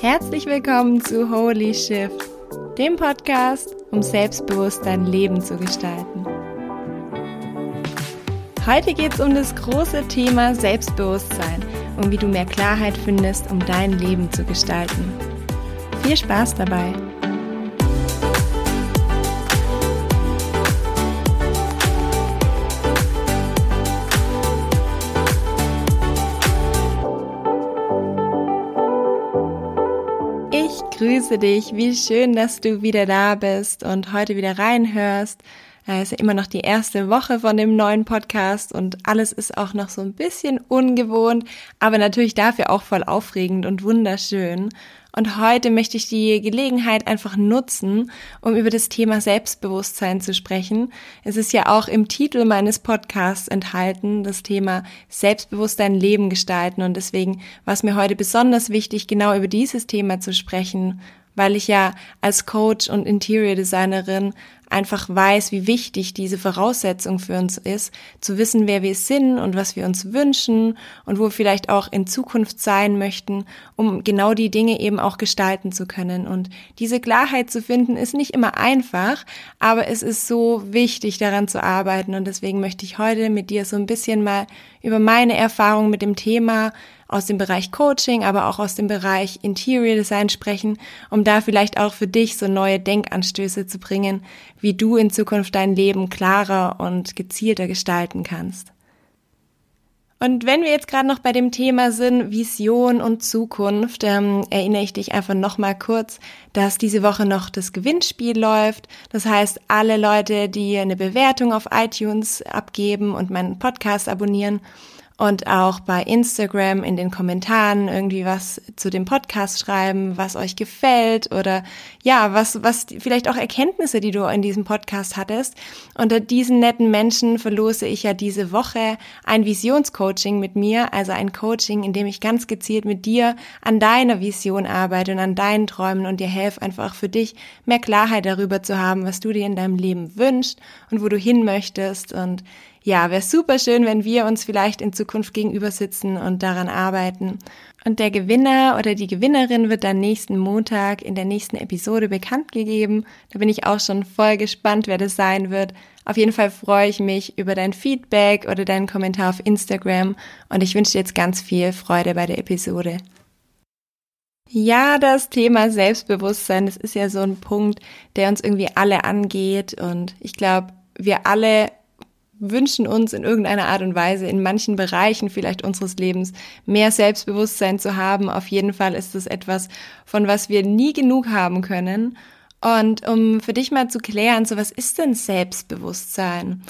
Herzlich willkommen zu Holy Shift, dem Podcast, um selbstbewusst dein Leben zu gestalten. Heute geht es um das große Thema Selbstbewusstsein und wie du mehr Klarheit findest, um dein Leben zu gestalten. Viel Spaß dabei! Grüße dich. Wie schön, dass du wieder da bist und heute wieder reinhörst. Es ist ja immer noch die erste Woche von dem neuen Podcast und alles ist auch noch so ein bisschen ungewohnt, aber natürlich dafür auch voll aufregend und wunderschön. Und heute möchte ich die Gelegenheit einfach nutzen, um über das Thema Selbstbewusstsein zu sprechen. Es ist ja auch im Titel meines Podcasts enthalten, das Thema Selbstbewusstsein Leben gestalten. Und deswegen war es mir heute besonders wichtig, genau über dieses Thema zu sprechen weil ich ja als Coach und Interior Designerin einfach weiß, wie wichtig diese Voraussetzung für uns ist, zu wissen, wer wir sind und was wir uns wünschen und wo wir vielleicht auch in Zukunft sein möchten, um genau die Dinge eben auch gestalten zu können. Und diese Klarheit zu finden, ist nicht immer einfach, aber es ist so wichtig, daran zu arbeiten. Und deswegen möchte ich heute mit dir so ein bisschen mal über meine Erfahrung mit dem Thema aus dem Bereich Coaching, aber auch aus dem Bereich Interior Design sprechen, um da vielleicht auch für dich so neue Denkanstöße zu bringen, wie du in Zukunft dein Leben klarer und gezielter gestalten kannst. Und wenn wir jetzt gerade noch bei dem Thema sind, Vision und Zukunft, ähm, erinnere ich dich einfach nochmal kurz, dass diese Woche noch das Gewinnspiel läuft. Das heißt, alle Leute, die eine Bewertung auf iTunes abgeben und meinen Podcast abonnieren, und auch bei Instagram in den Kommentaren irgendwie was zu dem Podcast schreiben, was euch gefällt oder ja, was, was vielleicht auch Erkenntnisse, die du in diesem Podcast hattest. Unter diesen netten Menschen verlose ich ja diese Woche ein Visionscoaching mit mir, also ein Coaching, in dem ich ganz gezielt mit dir an deiner Vision arbeite und an deinen Träumen und dir helfe einfach für dich mehr Klarheit darüber zu haben, was du dir in deinem Leben wünschst und wo du hin möchtest und ja, wäre super schön, wenn wir uns vielleicht in Zukunft gegenüber sitzen und daran arbeiten. Und der Gewinner oder die Gewinnerin wird dann nächsten Montag in der nächsten Episode bekannt gegeben. Da bin ich auch schon voll gespannt, wer das sein wird. Auf jeden Fall freue ich mich über dein Feedback oder deinen Kommentar auf Instagram und ich wünsche dir jetzt ganz viel Freude bei der Episode. Ja, das Thema Selbstbewusstsein, das ist ja so ein Punkt, der uns irgendwie alle angeht und ich glaube, wir alle wünschen uns in irgendeiner Art und Weise in manchen Bereichen vielleicht unseres Lebens mehr Selbstbewusstsein zu haben. Auf jeden Fall ist es etwas, von was wir nie genug haben können. Und um für dich mal zu klären, so was ist denn Selbstbewusstsein?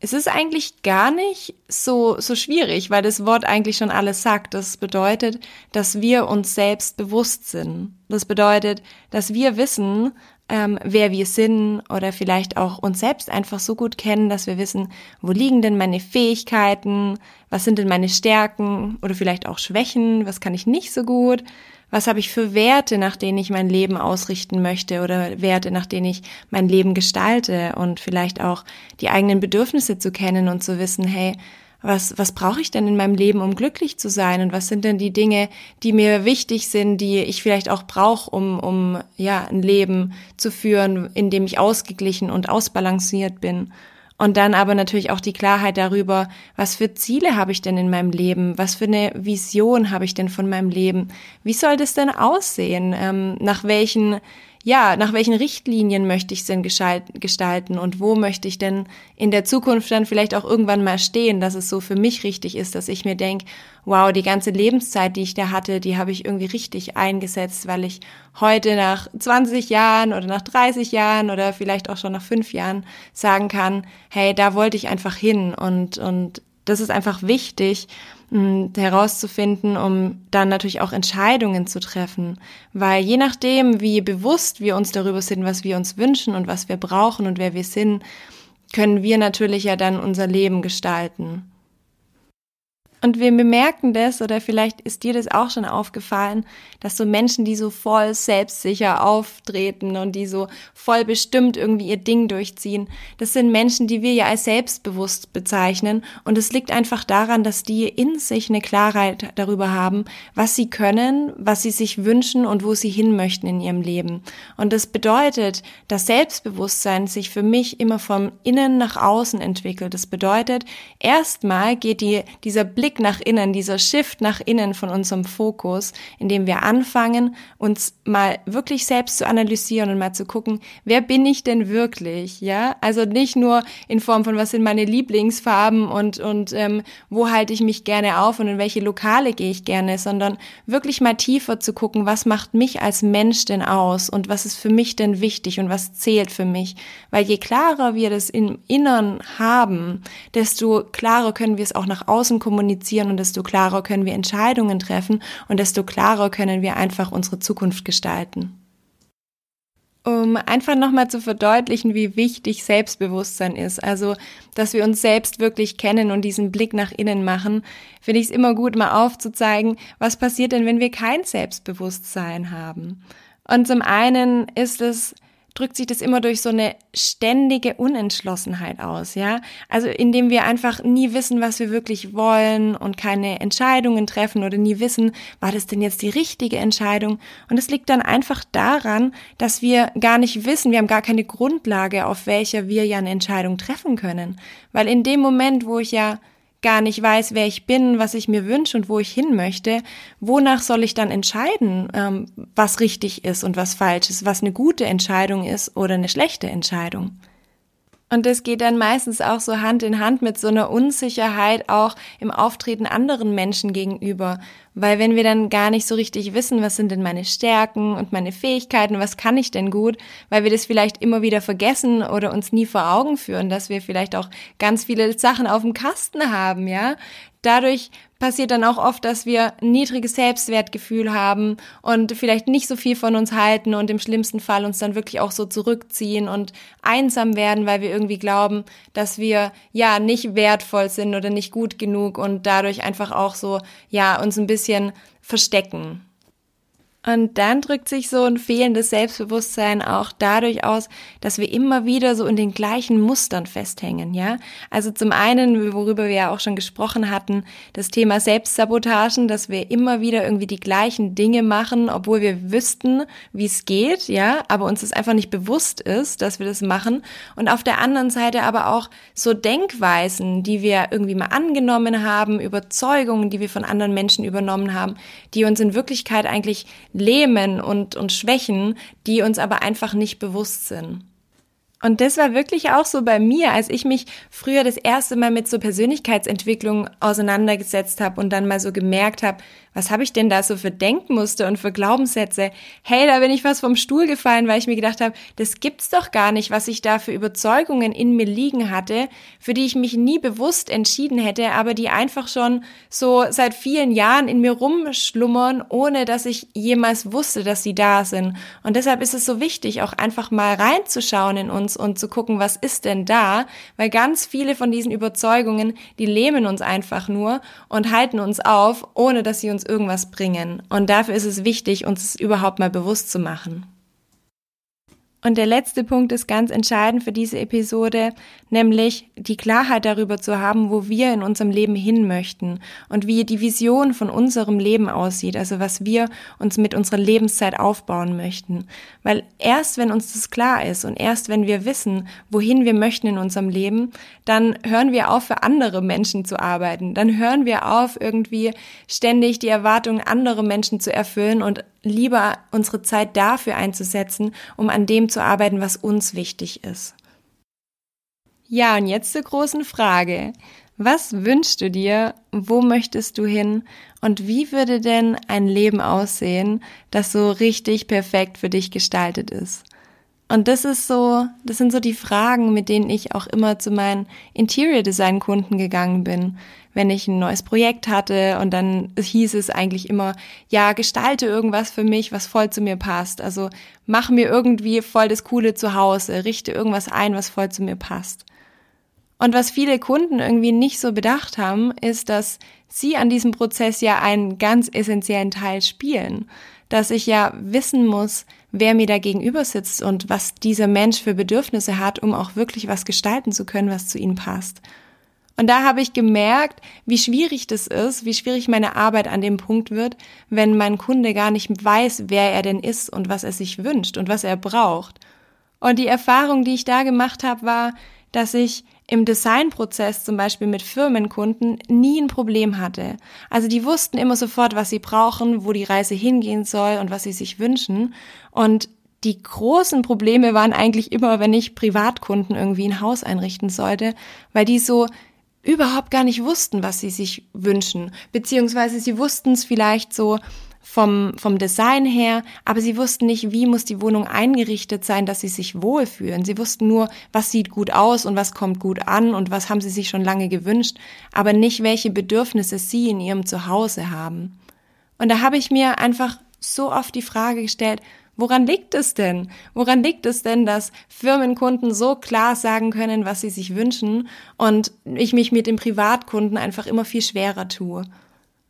Es ist eigentlich gar nicht so, so schwierig, weil das Wort eigentlich schon alles sagt. Das bedeutet, dass wir uns selbst bewusst sind. Das bedeutet, dass wir wissen, ähm, wer wir sind oder vielleicht auch uns selbst einfach so gut kennen, dass wir wissen, wo liegen denn meine Fähigkeiten, was sind denn meine Stärken oder vielleicht auch Schwächen, was kann ich nicht so gut, was habe ich für Werte, nach denen ich mein Leben ausrichten möchte oder Werte, nach denen ich mein Leben gestalte und vielleicht auch die eigenen Bedürfnisse zu kennen und zu wissen, hey, was, was brauche ich denn in meinem Leben, um glücklich zu sein? Und was sind denn die Dinge, die mir wichtig sind, die ich vielleicht auch brauche, um, um ja, ein Leben zu führen, in dem ich ausgeglichen und ausbalanciert bin? Und dann aber natürlich auch die Klarheit darüber, was für Ziele habe ich denn in meinem Leben? Was für eine Vision habe ich denn von meinem Leben? Wie soll das denn aussehen? Ähm, nach welchen ja, nach welchen Richtlinien möchte ich es denn gestalten und wo möchte ich denn in der Zukunft dann vielleicht auch irgendwann mal stehen, dass es so für mich richtig ist, dass ich mir denke, wow, die ganze Lebenszeit, die ich da hatte, die habe ich irgendwie richtig eingesetzt, weil ich heute nach 20 Jahren oder nach 30 Jahren oder vielleicht auch schon nach fünf Jahren sagen kann, hey, da wollte ich einfach hin und, und das ist einfach wichtig herauszufinden, um dann natürlich auch Entscheidungen zu treffen. Weil je nachdem, wie bewusst wir uns darüber sind, was wir uns wünschen und was wir brauchen und wer wir sind, können wir natürlich ja dann unser Leben gestalten. Und wir bemerken das, oder vielleicht ist dir das auch schon aufgefallen, dass so Menschen, die so voll selbstsicher auftreten und die so voll bestimmt irgendwie ihr Ding durchziehen, das sind Menschen, die wir ja als selbstbewusst bezeichnen. Und es liegt einfach daran, dass die in sich eine Klarheit darüber haben, was sie können, was sie sich wünschen und wo sie hin möchten in ihrem Leben. Und das bedeutet, dass Selbstbewusstsein sich für mich immer vom Innen nach außen entwickelt. Das bedeutet, erstmal geht die, dieser Blick Blick nach innen, dieser Shift nach innen von unserem Fokus, indem wir anfangen, uns mal wirklich selbst zu analysieren und mal zu gucken, wer bin ich denn wirklich, ja? Also nicht nur in Form von, was sind meine Lieblingsfarben und, und ähm, wo halte ich mich gerne auf und in welche Lokale gehe ich gerne, sondern wirklich mal tiefer zu gucken, was macht mich als Mensch denn aus und was ist für mich denn wichtig und was zählt für mich. Weil je klarer wir das im Innern haben, desto klarer können wir es auch nach außen kommunizieren kommunizieren und desto klarer können wir Entscheidungen treffen und desto klarer können wir einfach unsere Zukunft gestalten. Um einfach nochmal zu verdeutlichen, wie wichtig Selbstbewusstsein ist, also dass wir uns selbst wirklich kennen und diesen Blick nach innen machen, finde ich es immer gut, mal aufzuzeigen, was passiert denn, wenn wir kein Selbstbewusstsein haben. Und zum einen ist es drückt sich das immer durch so eine ständige Unentschlossenheit aus, ja? Also indem wir einfach nie wissen, was wir wirklich wollen und keine Entscheidungen treffen oder nie wissen, war das denn jetzt die richtige Entscheidung? Und es liegt dann einfach daran, dass wir gar nicht wissen, wir haben gar keine Grundlage, auf welcher wir ja eine Entscheidung treffen können. Weil in dem Moment, wo ich ja gar nicht weiß, wer ich bin, was ich mir wünsche und wo ich hin möchte, wonach soll ich dann entscheiden, ähm, was richtig ist und was falsch ist, was eine gute Entscheidung ist oder eine schlechte Entscheidung? Und das geht dann meistens auch so Hand in Hand mit so einer Unsicherheit auch im Auftreten anderen Menschen gegenüber. Weil wenn wir dann gar nicht so richtig wissen, was sind denn meine Stärken und meine Fähigkeiten, was kann ich denn gut, weil wir das vielleicht immer wieder vergessen oder uns nie vor Augen führen, dass wir vielleicht auch ganz viele Sachen auf dem Kasten haben, ja, dadurch passiert dann auch oft, dass wir ein niedriges Selbstwertgefühl haben und vielleicht nicht so viel von uns halten und im schlimmsten Fall uns dann wirklich auch so zurückziehen und einsam werden, weil wir irgendwie glauben, dass wir ja nicht wertvoll sind oder nicht gut genug und dadurch einfach auch so ja uns ein bisschen verstecken. Und dann drückt sich so ein fehlendes Selbstbewusstsein auch dadurch aus, dass wir immer wieder so in den gleichen Mustern festhängen, ja? Also zum einen, worüber wir ja auch schon gesprochen hatten, das Thema Selbstsabotagen, dass wir immer wieder irgendwie die gleichen Dinge machen, obwohl wir wüssten, wie es geht, ja? Aber uns das einfach nicht bewusst ist, dass wir das machen. Und auf der anderen Seite aber auch so Denkweisen, die wir irgendwie mal angenommen haben, Überzeugungen, die wir von anderen Menschen übernommen haben, die uns in Wirklichkeit eigentlich lähmen und, und Schwächen, die uns aber einfach nicht bewusst sind. Und das war wirklich auch so bei mir, als ich mich früher das erste Mal mit so Persönlichkeitsentwicklung auseinandergesetzt habe und dann mal so gemerkt habe, was habe ich denn da so für Denkmuster und für Glaubenssätze? Hey, da bin ich fast vom Stuhl gefallen, weil ich mir gedacht habe, das gibt's doch gar nicht, was ich da für Überzeugungen in mir liegen hatte, für die ich mich nie bewusst entschieden hätte, aber die einfach schon so seit vielen Jahren in mir rumschlummern, ohne dass ich jemals wusste, dass sie da sind. Und deshalb ist es so wichtig, auch einfach mal reinzuschauen in uns und zu gucken, was ist denn da, weil ganz viele von diesen Überzeugungen, die lähmen uns einfach nur und halten uns auf, ohne dass sie uns irgendwas bringen. Und dafür ist es wichtig, uns es überhaupt mal bewusst zu machen. Und der letzte Punkt ist ganz entscheidend für diese Episode, nämlich die Klarheit darüber zu haben, wo wir in unserem Leben hin möchten und wie die Vision von unserem Leben aussieht, also was wir uns mit unserer Lebenszeit aufbauen möchten. Weil erst wenn uns das klar ist und erst wenn wir wissen, wohin wir möchten in unserem Leben, dann hören wir auf, für andere Menschen zu arbeiten. Dann hören wir auf, irgendwie ständig die Erwartungen anderer Menschen zu erfüllen und lieber unsere Zeit dafür einzusetzen, um an dem zu arbeiten, was uns wichtig ist. Ja, und jetzt zur großen Frage. Was wünschst du dir? Wo möchtest du hin? Und wie würde denn ein Leben aussehen, das so richtig perfekt für dich gestaltet ist? Und das ist so, das sind so die Fragen, mit denen ich auch immer zu meinen Interior Design Kunden gegangen bin wenn ich ein neues Projekt hatte und dann hieß es eigentlich immer, ja, gestalte irgendwas für mich, was voll zu mir passt. Also mach mir irgendwie voll das coole Zuhause, richte irgendwas ein, was voll zu mir passt. Und was viele Kunden irgendwie nicht so bedacht haben, ist, dass sie an diesem Prozess ja einen ganz essentiellen Teil spielen. Dass ich ja wissen muss, wer mir da gegenüber sitzt und was dieser Mensch für Bedürfnisse hat, um auch wirklich was gestalten zu können, was zu ihnen passt. Und da habe ich gemerkt, wie schwierig das ist, wie schwierig meine Arbeit an dem Punkt wird, wenn mein Kunde gar nicht weiß, wer er denn ist und was er sich wünscht und was er braucht. Und die Erfahrung, die ich da gemacht habe, war, dass ich im Designprozess zum Beispiel mit Firmenkunden nie ein Problem hatte. Also die wussten immer sofort, was sie brauchen, wo die Reise hingehen soll und was sie sich wünschen. Und die großen Probleme waren eigentlich immer, wenn ich Privatkunden irgendwie ein Haus einrichten sollte, weil die so überhaupt gar nicht wussten, was sie sich wünschen, beziehungsweise sie wussten es vielleicht so vom, vom Design her, aber sie wussten nicht, wie muss die Wohnung eingerichtet sein, dass sie sich wohlfühlen. Sie wussten nur, was sieht gut aus und was kommt gut an und was haben sie sich schon lange gewünscht, aber nicht, welche Bedürfnisse sie in ihrem Zuhause haben. Und da habe ich mir einfach so oft die Frage gestellt, Woran liegt es denn? Woran liegt es denn, dass Firmenkunden so klar sagen können, was sie sich wünschen und ich mich mit dem Privatkunden einfach immer viel schwerer tue?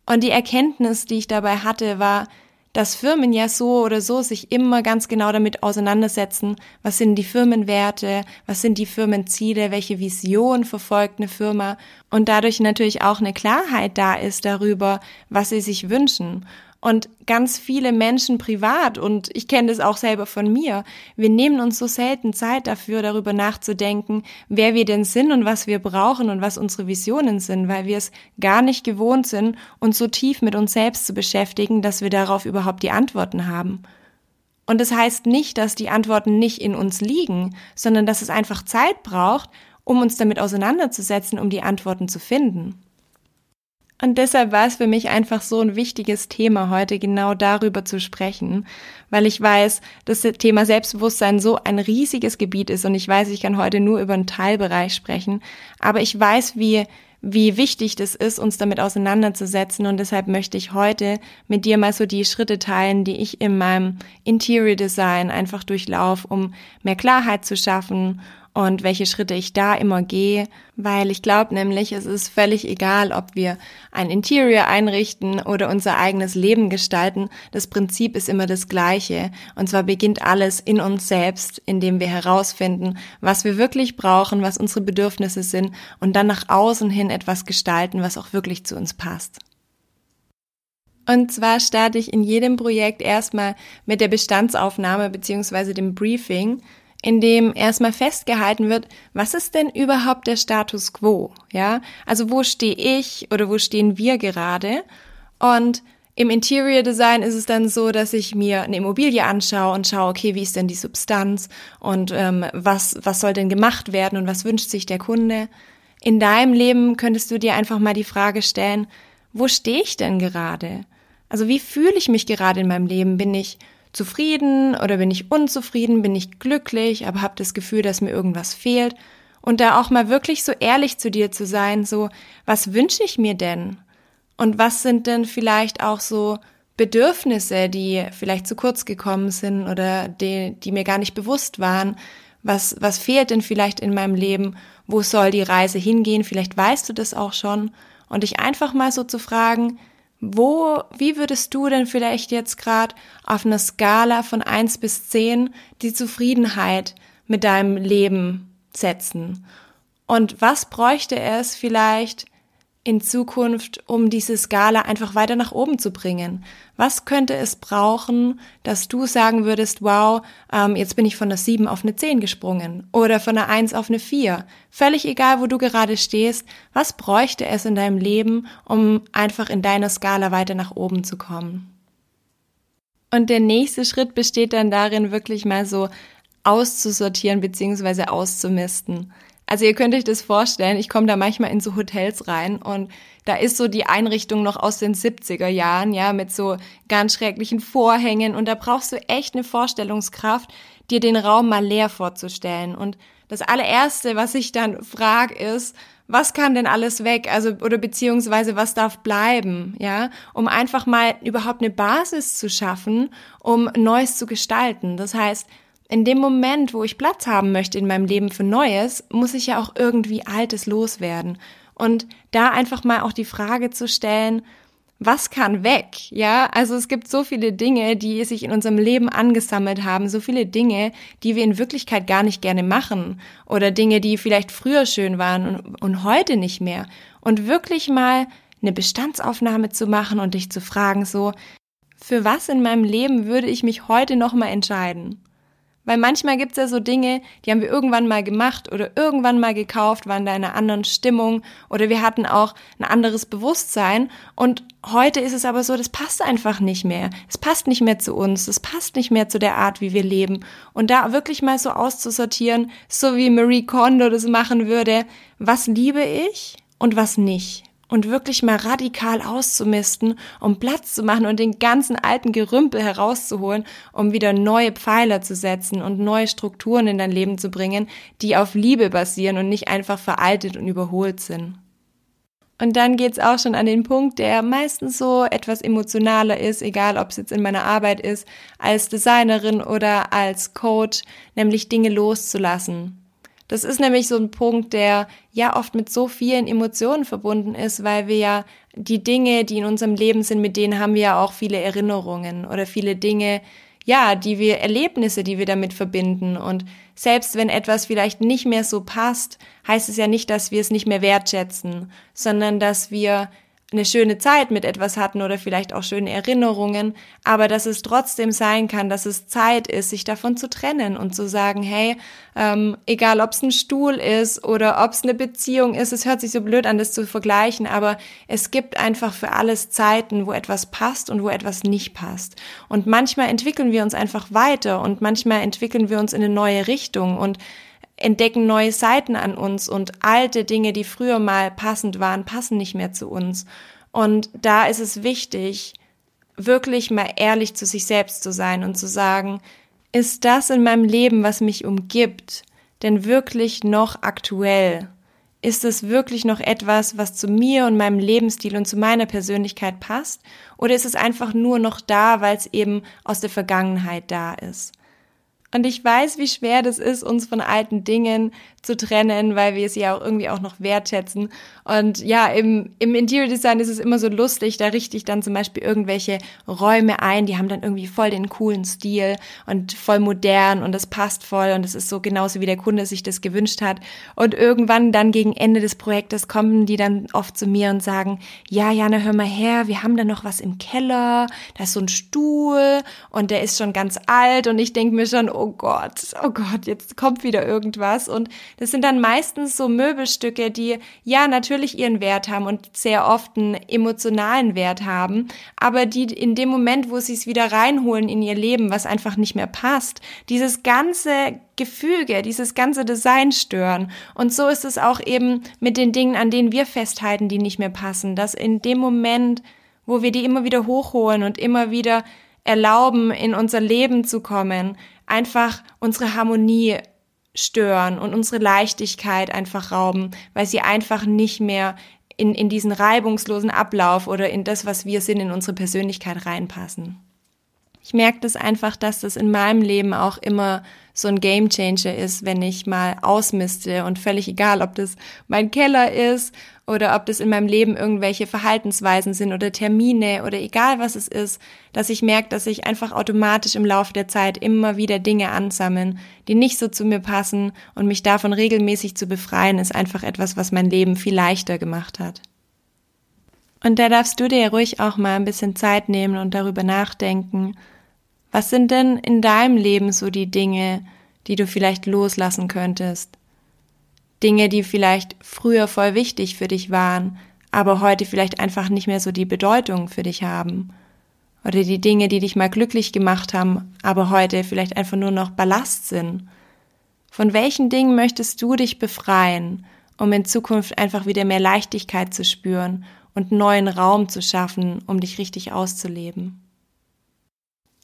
Und die Erkenntnis, die ich dabei hatte, war, dass Firmen ja so oder so sich immer ganz genau damit auseinandersetzen, was sind die Firmenwerte, was sind die Firmenziele, welche Vision verfolgt eine Firma und dadurch natürlich auch eine Klarheit da ist darüber, was sie sich wünschen. Und ganz viele Menschen privat, und ich kenne das auch selber von mir, wir nehmen uns so selten Zeit dafür, darüber nachzudenken, wer wir denn sind und was wir brauchen und was unsere Visionen sind, weil wir es gar nicht gewohnt sind, uns so tief mit uns selbst zu beschäftigen, dass wir darauf überhaupt die Antworten haben. Und das heißt nicht, dass die Antworten nicht in uns liegen, sondern dass es einfach Zeit braucht, um uns damit auseinanderzusetzen, um die Antworten zu finden. Und deshalb war es für mich einfach so ein wichtiges Thema heute, genau darüber zu sprechen, weil ich weiß, dass das Thema Selbstbewusstsein so ein riesiges Gebiet ist und ich weiß, ich kann heute nur über einen Teilbereich sprechen, aber ich weiß, wie wie wichtig das ist, uns damit auseinanderzusetzen. Und deshalb möchte ich heute mit dir mal so die Schritte teilen, die ich in meinem Interior Design einfach durchlaufe, um mehr Klarheit zu schaffen und welche Schritte ich da immer gehe, weil ich glaube nämlich, es ist völlig egal, ob wir ein Interior einrichten oder unser eigenes Leben gestalten. Das Prinzip ist immer das gleiche. Und zwar beginnt alles in uns selbst, indem wir herausfinden, was wir wirklich brauchen, was unsere Bedürfnisse sind und dann nach außen hin etwas gestalten, was auch wirklich zu uns passt. Und zwar starte ich in jedem Projekt erstmal mit der Bestandsaufnahme beziehungsweise dem Briefing, in dem erstmal festgehalten wird, was ist denn überhaupt der Status quo? Ja, also wo stehe ich oder wo stehen wir gerade? Und im Interior Design ist es dann so, dass ich mir eine Immobilie anschaue und schaue, okay, wie ist denn die Substanz und ähm, was, was soll denn gemacht werden und was wünscht sich der Kunde? In deinem Leben könntest du dir einfach mal die Frage stellen, wo stehe ich denn gerade? Also wie fühle ich mich gerade in meinem Leben? Bin ich zufrieden oder bin ich unzufrieden, bin ich glücklich, aber habe das Gefühl, dass mir irgendwas fehlt. Und da auch mal wirklich so ehrlich zu dir zu sein, so, was wünsche ich mir denn? Und was sind denn vielleicht auch so Bedürfnisse, die vielleicht zu kurz gekommen sind oder die, die mir gar nicht bewusst waren? Was, was fehlt denn vielleicht in meinem Leben? Wo soll die Reise hingehen? Vielleicht weißt du das auch schon. Und dich einfach mal so zu fragen, wo, wie würdest du denn vielleicht jetzt gerade auf einer Skala von eins bis zehn die Zufriedenheit mit deinem Leben setzen? Und was bräuchte es vielleicht in Zukunft, um diese Skala einfach weiter nach oben zu bringen? Was könnte es brauchen, dass du sagen würdest, wow, ähm, jetzt bin ich von einer 7 auf eine 10 gesprungen oder von einer 1 auf eine 4? Völlig egal, wo du gerade stehst, was bräuchte es in deinem Leben, um einfach in deiner Skala weiter nach oben zu kommen? Und der nächste Schritt besteht dann darin, wirklich mal so auszusortieren bzw. auszumisten. Also ihr könnt euch das vorstellen, ich komme da manchmal in so Hotels rein und da ist so die Einrichtung noch aus den 70er Jahren, ja, mit so ganz schrecklichen Vorhängen und da brauchst du echt eine Vorstellungskraft, dir den Raum mal leer vorzustellen. Und das allererste, was ich dann frag, ist, was kann denn alles weg? Also, oder beziehungsweise was darf bleiben, ja? Um einfach mal überhaupt eine Basis zu schaffen, um Neues zu gestalten. Das heißt, in dem Moment, wo ich Platz haben möchte in meinem Leben für Neues, muss ich ja auch irgendwie Altes loswerden. Und da einfach mal auch die Frage zu stellen, was kann weg? Ja, also es gibt so viele Dinge, die sich in unserem Leben angesammelt haben, so viele Dinge, die wir in Wirklichkeit gar nicht gerne machen oder Dinge, die vielleicht früher schön waren und, und heute nicht mehr. Und wirklich mal eine Bestandsaufnahme zu machen und dich zu fragen, so, für was in meinem Leben würde ich mich heute nochmal entscheiden? Weil manchmal gibt's ja so Dinge, die haben wir irgendwann mal gemacht oder irgendwann mal gekauft, waren da in einer anderen Stimmung oder wir hatten auch ein anderes Bewusstsein und heute ist es aber so, das passt einfach nicht mehr. Es passt nicht mehr zu uns, es passt nicht mehr zu der Art, wie wir leben. Und da wirklich mal so auszusortieren, so wie Marie Kondo das machen würde, was liebe ich und was nicht und wirklich mal radikal auszumisten, um Platz zu machen und den ganzen alten Gerümpel herauszuholen, um wieder neue Pfeiler zu setzen und neue Strukturen in dein Leben zu bringen, die auf Liebe basieren und nicht einfach veraltet und überholt sind. Und dann geht's auch schon an den Punkt, der meistens so etwas emotionaler ist, egal ob es jetzt in meiner Arbeit ist, als Designerin oder als Coach, nämlich Dinge loszulassen. Das ist nämlich so ein Punkt, der ja oft mit so vielen Emotionen verbunden ist, weil wir ja die Dinge, die in unserem Leben sind, mit denen haben wir ja auch viele Erinnerungen oder viele Dinge, ja, die wir Erlebnisse, die wir damit verbinden. Und selbst wenn etwas vielleicht nicht mehr so passt, heißt es ja nicht, dass wir es nicht mehr wertschätzen, sondern dass wir eine schöne Zeit mit etwas hatten oder vielleicht auch schöne Erinnerungen, aber dass es trotzdem sein kann, dass es Zeit ist, sich davon zu trennen und zu sagen, hey, ähm, egal ob es ein Stuhl ist oder ob es eine Beziehung ist, es hört sich so blöd an, das zu vergleichen, aber es gibt einfach für alles Zeiten, wo etwas passt und wo etwas nicht passt. Und manchmal entwickeln wir uns einfach weiter und manchmal entwickeln wir uns in eine neue Richtung und entdecken neue Seiten an uns und alte Dinge, die früher mal passend waren, passen nicht mehr zu uns. Und da ist es wichtig, wirklich mal ehrlich zu sich selbst zu sein und zu sagen, ist das in meinem Leben, was mich umgibt, denn wirklich noch aktuell? Ist es wirklich noch etwas, was zu mir und meinem Lebensstil und zu meiner Persönlichkeit passt? Oder ist es einfach nur noch da, weil es eben aus der Vergangenheit da ist? Und ich weiß, wie schwer das ist, uns von alten Dingen zu trennen, weil wir sie ja auch irgendwie auch noch wertschätzen. Und ja, im, im Interior Design ist es immer so lustig, da richte ich dann zum Beispiel irgendwelche Räume ein, die haben dann irgendwie voll den coolen Stil und voll modern und das passt voll und es ist so genauso, wie der Kunde sich das gewünscht hat. Und irgendwann dann gegen Ende des Projektes kommen die dann oft zu mir und sagen, ja, Jana, hör mal her, wir haben da noch was im Keller, da ist so ein Stuhl und der ist schon ganz alt und ich denke mir schon, oh Gott, oh Gott, jetzt kommt wieder irgendwas und das sind dann meistens so Möbelstücke, die ja natürlich ihren Wert haben und sehr oft einen emotionalen Wert haben, aber die in dem Moment, wo sie es wieder reinholen in ihr Leben, was einfach nicht mehr passt, dieses ganze Gefüge, dieses ganze Design stören. Und so ist es auch eben mit den Dingen, an denen wir festhalten, die nicht mehr passen, dass in dem Moment, wo wir die immer wieder hochholen und immer wieder erlauben, in unser Leben zu kommen, einfach unsere Harmonie stören und unsere Leichtigkeit einfach rauben, weil sie einfach nicht mehr in, in diesen reibungslosen Ablauf oder in das, was wir sind, in unsere Persönlichkeit reinpassen. Ich merke das einfach, dass das in meinem Leben auch immer so ein Game Changer ist, wenn ich mal ausmiste und völlig egal, ob das mein Keller ist oder ob das in meinem Leben irgendwelche Verhaltensweisen sind oder Termine oder egal was es ist, dass ich merke, dass ich einfach automatisch im Laufe der Zeit immer wieder Dinge ansammeln, die nicht so zu mir passen und mich davon regelmäßig zu befreien, ist einfach etwas, was mein Leben viel leichter gemacht hat. Und da darfst du dir ruhig auch mal ein bisschen Zeit nehmen und darüber nachdenken, was sind denn in deinem Leben so die Dinge, die du vielleicht loslassen könntest? Dinge, die vielleicht früher voll wichtig für dich waren, aber heute vielleicht einfach nicht mehr so die Bedeutung für dich haben. Oder die Dinge, die dich mal glücklich gemacht haben, aber heute vielleicht einfach nur noch Ballast sind. Von welchen Dingen möchtest du dich befreien, um in Zukunft einfach wieder mehr Leichtigkeit zu spüren und neuen Raum zu schaffen, um dich richtig auszuleben?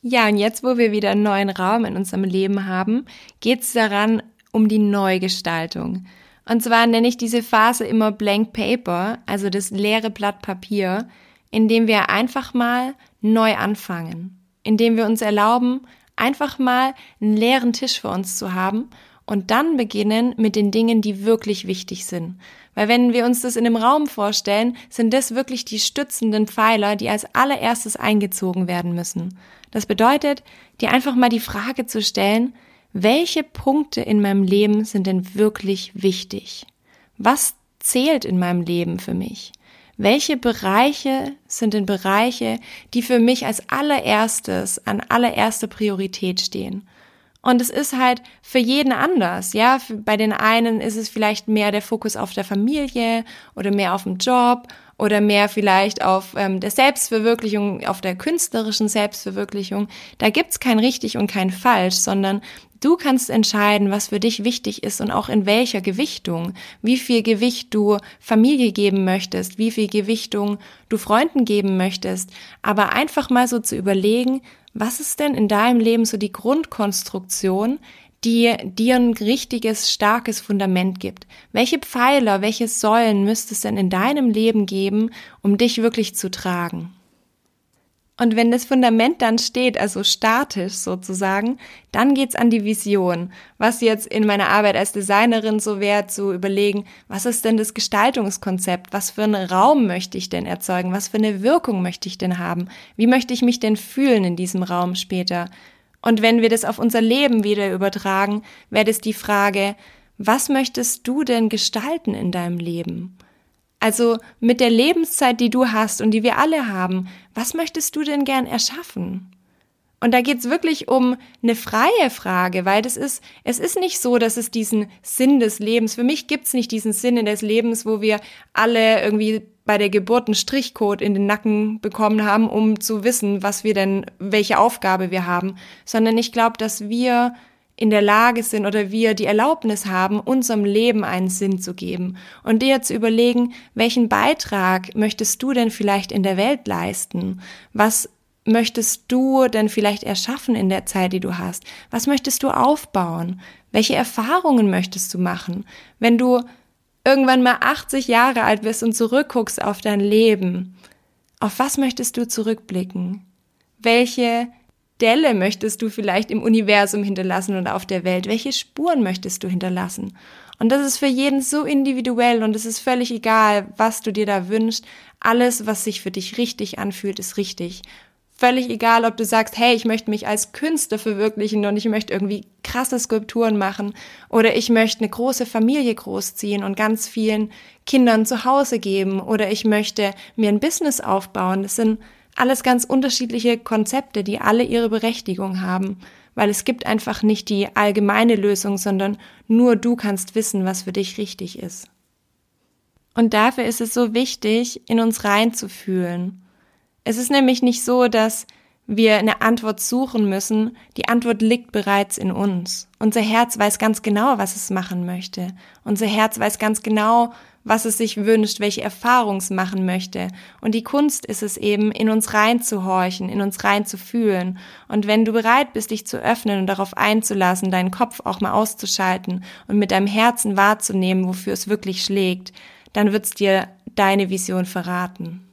Ja, und jetzt, wo wir wieder einen neuen Raum in unserem Leben haben, geht es daran um die Neugestaltung. Und zwar nenne ich diese Phase immer Blank Paper, also das leere Blatt Papier, in dem wir einfach mal neu anfangen, in dem wir uns erlauben, einfach mal einen leeren Tisch vor uns zu haben und dann beginnen mit den Dingen, die wirklich wichtig sind. Weil wenn wir uns das in einem Raum vorstellen, sind das wirklich die stützenden Pfeiler, die als allererstes eingezogen werden müssen. Das bedeutet, dir einfach mal die Frage zu stellen, welche Punkte in meinem Leben sind denn wirklich wichtig? Was zählt in meinem Leben für mich? Welche Bereiche sind denn Bereiche, die für mich als allererstes an allererster Priorität stehen? Und es ist halt für jeden anders, ja. Bei den einen ist es vielleicht mehr der Fokus auf der Familie oder mehr auf dem Job oder mehr vielleicht auf ähm, der Selbstverwirklichung, auf der künstlerischen Selbstverwirklichung. Da gibt's kein richtig und kein falsch, sondern du kannst entscheiden, was für dich wichtig ist und auch in welcher Gewichtung, wie viel Gewicht du Familie geben möchtest, wie viel Gewichtung du Freunden geben möchtest, aber einfach mal so zu überlegen, was ist denn in deinem Leben so die Grundkonstruktion, die dir ein richtiges, starkes Fundament gibt? Welche Pfeiler, welche Säulen müsste es denn in deinem Leben geben, um dich wirklich zu tragen? Und wenn das Fundament dann steht, also statisch sozusagen, dann geht's an die Vision. Was jetzt in meiner Arbeit als Designerin so wäre, zu überlegen, was ist denn das Gestaltungskonzept? Was für einen Raum möchte ich denn erzeugen? Was für eine Wirkung möchte ich denn haben? Wie möchte ich mich denn fühlen in diesem Raum später? Und wenn wir das auf unser Leben wieder übertragen, wäre das die Frage, was möchtest du denn gestalten in deinem Leben? Also mit der Lebenszeit, die du hast und die wir alle haben, was möchtest du denn gern erschaffen? Und da geht's wirklich um eine freie Frage, weil das ist, es ist nicht so, dass es diesen Sinn des Lebens, für mich gibt's nicht diesen Sinn des Lebens, wo wir alle irgendwie bei der Geburt einen Strichcode in den Nacken bekommen haben, um zu wissen, was wir denn, welche Aufgabe wir haben, sondern ich glaube, dass wir in der Lage sind oder wir die Erlaubnis haben, unserem Leben einen Sinn zu geben und dir zu überlegen, welchen Beitrag möchtest du denn vielleicht in der Welt leisten? Was möchtest du denn vielleicht erschaffen in der Zeit, die du hast? Was möchtest du aufbauen? Welche Erfahrungen möchtest du machen? Wenn du irgendwann mal 80 Jahre alt bist und zurückguckst auf dein Leben, auf was möchtest du zurückblicken? Welche Stelle möchtest du vielleicht im Universum hinterlassen oder auf der Welt? Welche Spuren möchtest du hinterlassen? Und das ist für jeden so individuell und es ist völlig egal, was du dir da wünschst. Alles, was sich für dich richtig anfühlt, ist richtig. Völlig egal, ob du sagst, hey, ich möchte mich als Künstler verwirklichen und ich möchte irgendwie krasse Skulpturen machen oder ich möchte eine große Familie großziehen und ganz vielen Kindern zu Hause geben oder ich möchte mir ein Business aufbauen. Das sind alles ganz unterschiedliche Konzepte, die alle ihre Berechtigung haben, weil es gibt einfach nicht die allgemeine Lösung, sondern nur du kannst wissen, was für dich richtig ist. Und dafür ist es so wichtig, in uns reinzufühlen. Es ist nämlich nicht so, dass wir eine Antwort suchen müssen. Die Antwort liegt bereits in uns. Unser Herz weiß ganz genau, was es machen möchte. Unser Herz weiß ganz genau, was es sich wünscht, welche Erfahrungen es machen möchte. Und die Kunst ist es eben, in uns reinzuhorchen, in uns reinzufühlen. Und wenn du bereit bist, dich zu öffnen und darauf einzulassen, deinen Kopf auch mal auszuschalten und mit deinem Herzen wahrzunehmen, wofür es wirklich schlägt, dann wird's dir deine Vision verraten.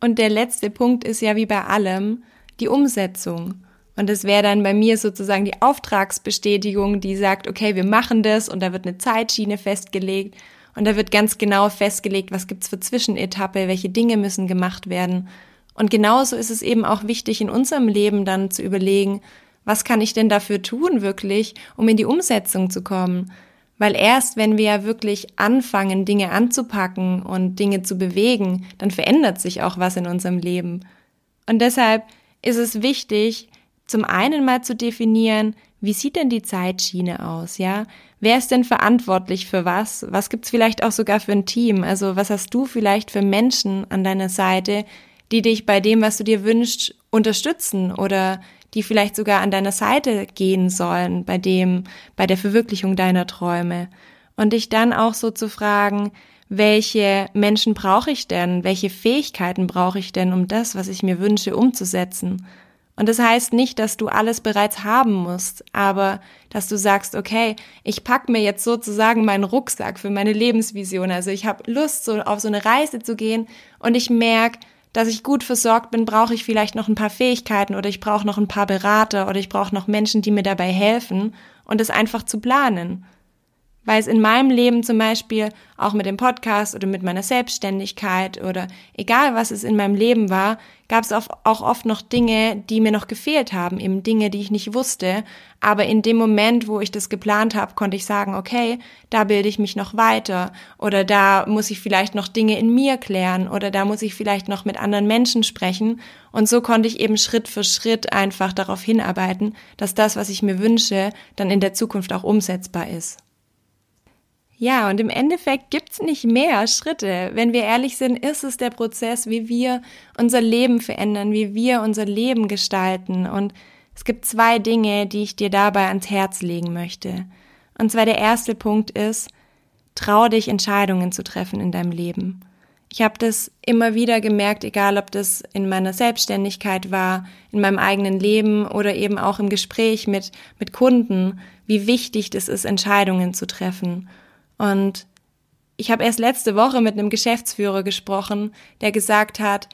Und der letzte Punkt ist ja wie bei allem die Umsetzung. Und es wäre dann bei mir sozusagen die Auftragsbestätigung, die sagt, okay, wir machen das und da wird eine Zeitschiene festgelegt und da wird ganz genau festgelegt, was gibt's für Zwischenetappe, welche Dinge müssen gemacht werden. Und genauso ist es eben auch wichtig, in unserem Leben dann zu überlegen, was kann ich denn dafür tun, wirklich, um in die Umsetzung zu kommen? Weil erst wenn wir ja wirklich anfangen, Dinge anzupacken und Dinge zu bewegen, dann verändert sich auch was in unserem Leben. Und deshalb ist es wichtig, zum einen mal zu definieren, wie sieht denn die Zeitschiene aus, ja? Wer ist denn verantwortlich für was? Was gibt's vielleicht auch sogar für ein Team? Also was hast du vielleicht für Menschen an deiner Seite, die dich bei dem, was du dir wünschst, unterstützen oder die vielleicht sogar an deiner Seite gehen sollen bei dem, bei der Verwirklichung deiner Träume? Und dich dann auch so zu fragen, welche Menschen brauche ich denn? Welche Fähigkeiten brauche ich denn, um das, was ich mir wünsche, umzusetzen? Und das heißt nicht, dass du alles bereits haben musst, aber dass du sagst, okay, ich pack mir jetzt sozusagen meinen Rucksack für meine Lebensvision. Also ich habe Lust, so auf so eine Reise zu gehen und ich merke, dass ich gut versorgt bin, brauche ich vielleicht noch ein paar Fähigkeiten oder ich brauche noch ein paar Berater oder ich brauche noch Menschen, die mir dabei helfen und es einfach zu planen. Weil es in meinem Leben zum Beispiel auch mit dem Podcast oder mit meiner Selbstständigkeit oder egal was es in meinem Leben war, gab es auch oft noch Dinge, die mir noch gefehlt haben, eben Dinge, die ich nicht wusste. Aber in dem Moment, wo ich das geplant habe, konnte ich sagen, okay, da bilde ich mich noch weiter oder da muss ich vielleicht noch Dinge in mir klären oder da muss ich vielleicht noch mit anderen Menschen sprechen. Und so konnte ich eben Schritt für Schritt einfach darauf hinarbeiten, dass das, was ich mir wünsche, dann in der Zukunft auch umsetzbar ist. Ja, und im Endeffekt gibt's nicht mehr Schritte. Wenn wir ehrlich sind, ist es der Prozess, wie wir unser Leben verändern, wie wir unser Leben gestalten. Und es gibt zwei Dinge, die ich dir dabei ans Herz legen möchte. Und zwar der erste Punkt ist, trau dich, Entscheidungen zu treffen in deinem Leben. Ich habe das immer wieder gemerkt, egal ob das in meiner Selbstständigkeit war, in meinem eigenen Leben oder eben auch im Gespräch mit, mit Kunden, wie wichtig das ist, Entscheidungen zu treffen. Und ich habe erst letzte Woche mit einem Geschäftsführer gesprochen, der gesagt hat,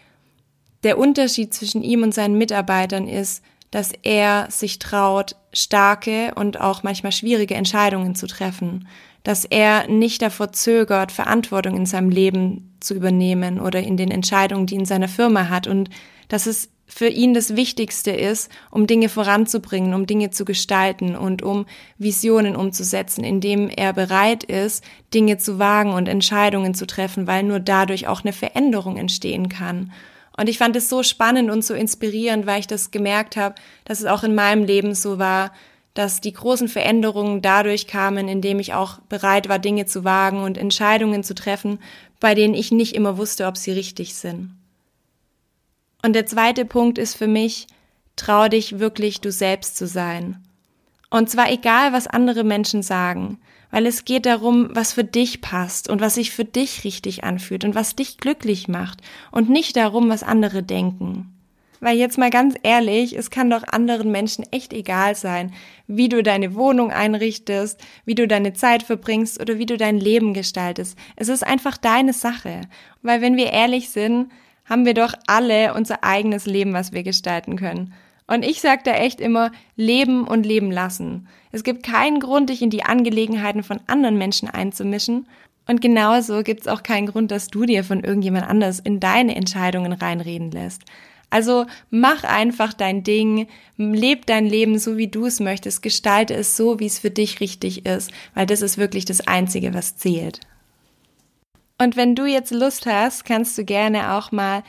der Unterschied zwischen ihm und seinen Mitarbeitern ist, dass er sich traut, starke und auch manchmal schwierige Entscheidungen zu treffen, dass er nicht davor zögert, Verantwortung in seinem Leben zu übernehmen oder in den Entscheidungen, die in seiner Firma hat. Und dass es für ihn das Wichtigste ist, um Dinge voranzubringen, um Dinge zu gestalten und um Visionen umzusetzen, indem er bereit ist, Dinge zu wagen und Entscheidungen zu treffen, weil nur dadurch auch eine Veränderung entstehen kann. Und ich fand es so spannend und so inspirierend, weil ich das gemerkt habe, dass es auch in meinem Leben so war, dass die großen Veränderungen dadurch kamen, indem ich auch bereit war, Dinge zu wagen und Entscheidungen zu treffen, bei denen ich nicht immer wusste, ob sie richtig sind. Und der zweite Punkt ist für mich, trau dich wirklich du selbst zu sein. Und zwar egal, was andere Menschen sagen, weil es geht darum, was für dich passt und was sich für dich richtig anfühlt und was dich glücklich macht und nicht darum, was andere denken. Weil jetzt mal ganz ehrlich, es kann doch anderen Menschen echt egal sein, wie du deine Wohnung einrichtest, wie du deine Zeit verbringst oder wie du dein Leben gestaltest. Es ist einfach deine Sache. Weil wenn wir ehrlich sind, haben wir doch alle unser eigenes Leben, was wir gestalten können. Und ich sage da echt immer, leben und leben lassen. Es gibt keinen Grund, dich in die Angelegenheiten von anderen Menschen einzumischen. Und genauso gibt es auch keinen Grund, dass du dir von irgendjemand anders in deine Entscheidungen reinreden lässt. Also mach einfach dein Ding, leb dein Leben so, wie du es möchtest, gestalte es so, wie es für dich richtig ist, weil das ist wirklich das Einzige, was zählt. Und wenn du jetzt Lust hast, kannst du gerne auch mal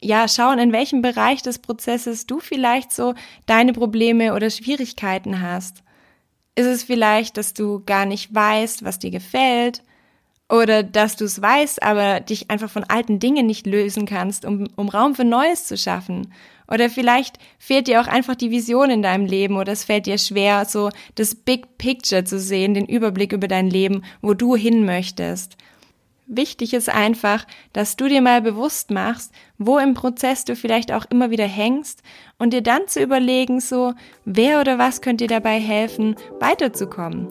ja, schauen, in welchem Bereich des Prozesses du vielleicht so deine Probleme oder Schwierigkeiten hast. Ist es vielleicht, dass du gar nicht weißt, was dir gefällt? Oder dass du es weißt, aber dich einfach von alten Dingen nicht lösen kannst, um, um Raum für Neues zu schaffen? Oder vielleicht fehlt dir auch einfach die Vision in deinem Leben oder es fällt dir schwer, so das Big Picture zu sehen, den Überblick über dein Leben, wo du hin möchtest. Wichtig ist einfach, dass du dir mal bewusst machst, wo im Prozess du vielleicht auch immer wieder hängst und dir dann zu überlegen, so, wer oder was könnte dir dabei helfen, weiterzukommen.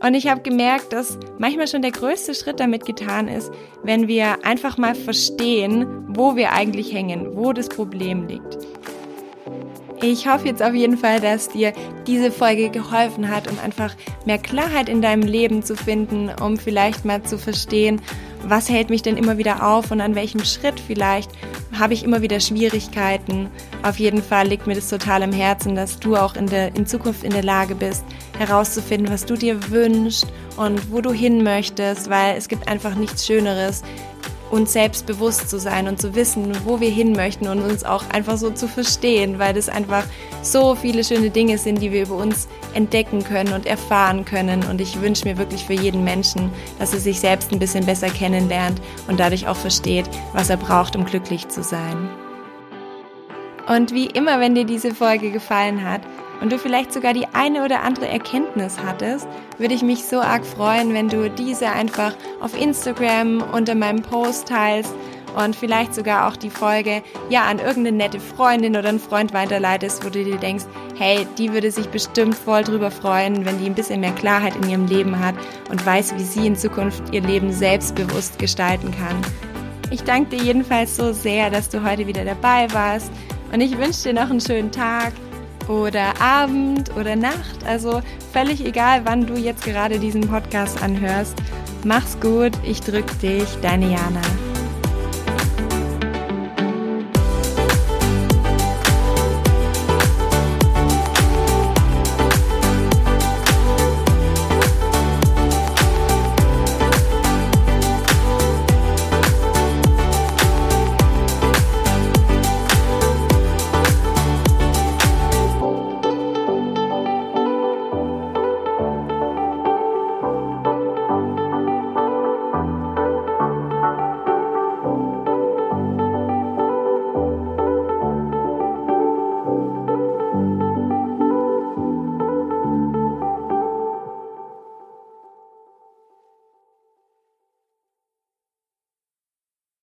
Und ich habe gemerkt, dass manchmal schon der größte Schritt damit getan ist, wenn wir einfach mal verstehen, wo wir eigentlich hängen, wo das Problem liegt. Ich hoffe jetzt auf jeden Fall, dass dir diese Folge geholfen hat, um einfach mehr Klarheit in deinem Leben zu finden, um vielleicht mal zu verstehen, was hält mich denn immer wieder auf und an welchem Schritt vielleicht habe ich immer wieder Schwierigkeiten. Auf jeden Fall liegt mir das total im Herzen, dass du auch in, der, in Zukunft in der Lage bist, herauszufinden, was du dir wünschst und wo du hin möchtest, weil es gibt einfach nichts Schöneres, uns selbst bewusst zu sein und zu wissen, wo wir hin möchten und uns auch einfach so zu verstehen, weil das einfach so viele schöne Dinge sind, die wir über uns entdecken können und erfahren können. Und ich wünsche mir wirklich für jeden Menschen, dass er sich selbst ein bisschen besser kennenlernt und dadurch auch versteht, was er braucht, um glücklich zu sein. Und wie immer, wenn dir diese Folge gefallen hat, und du vielleicht sogar die eine oder andere Erkenntnis hattest, würde ich mich so arg freuen, wenn du diese einfach auf Instagram unter meinem Post teilst und vielleicht sogar auch die Folge ja an irgendeine nette Freundin oder einen Freund weiterleitest, wo du dir denkst, hey, die würde sich bestimmt voll drüber freuen, wenn die ein bisschen mehr Klarheit in ihrem Leben hat und weiß, wie sie in Zukunft ihr Leben selbstbewusst gestalten kann. Ich danke dir jedenfalls so sehr, dass du heute wieder dabei warst und ich wünsche dir noch einen schönen Tag oder Abend oder Nacht. Also völlig egal, wann du jetzt gerade diesen Podcast anhörst. Mach's gut, ich drück dich, deine Jana.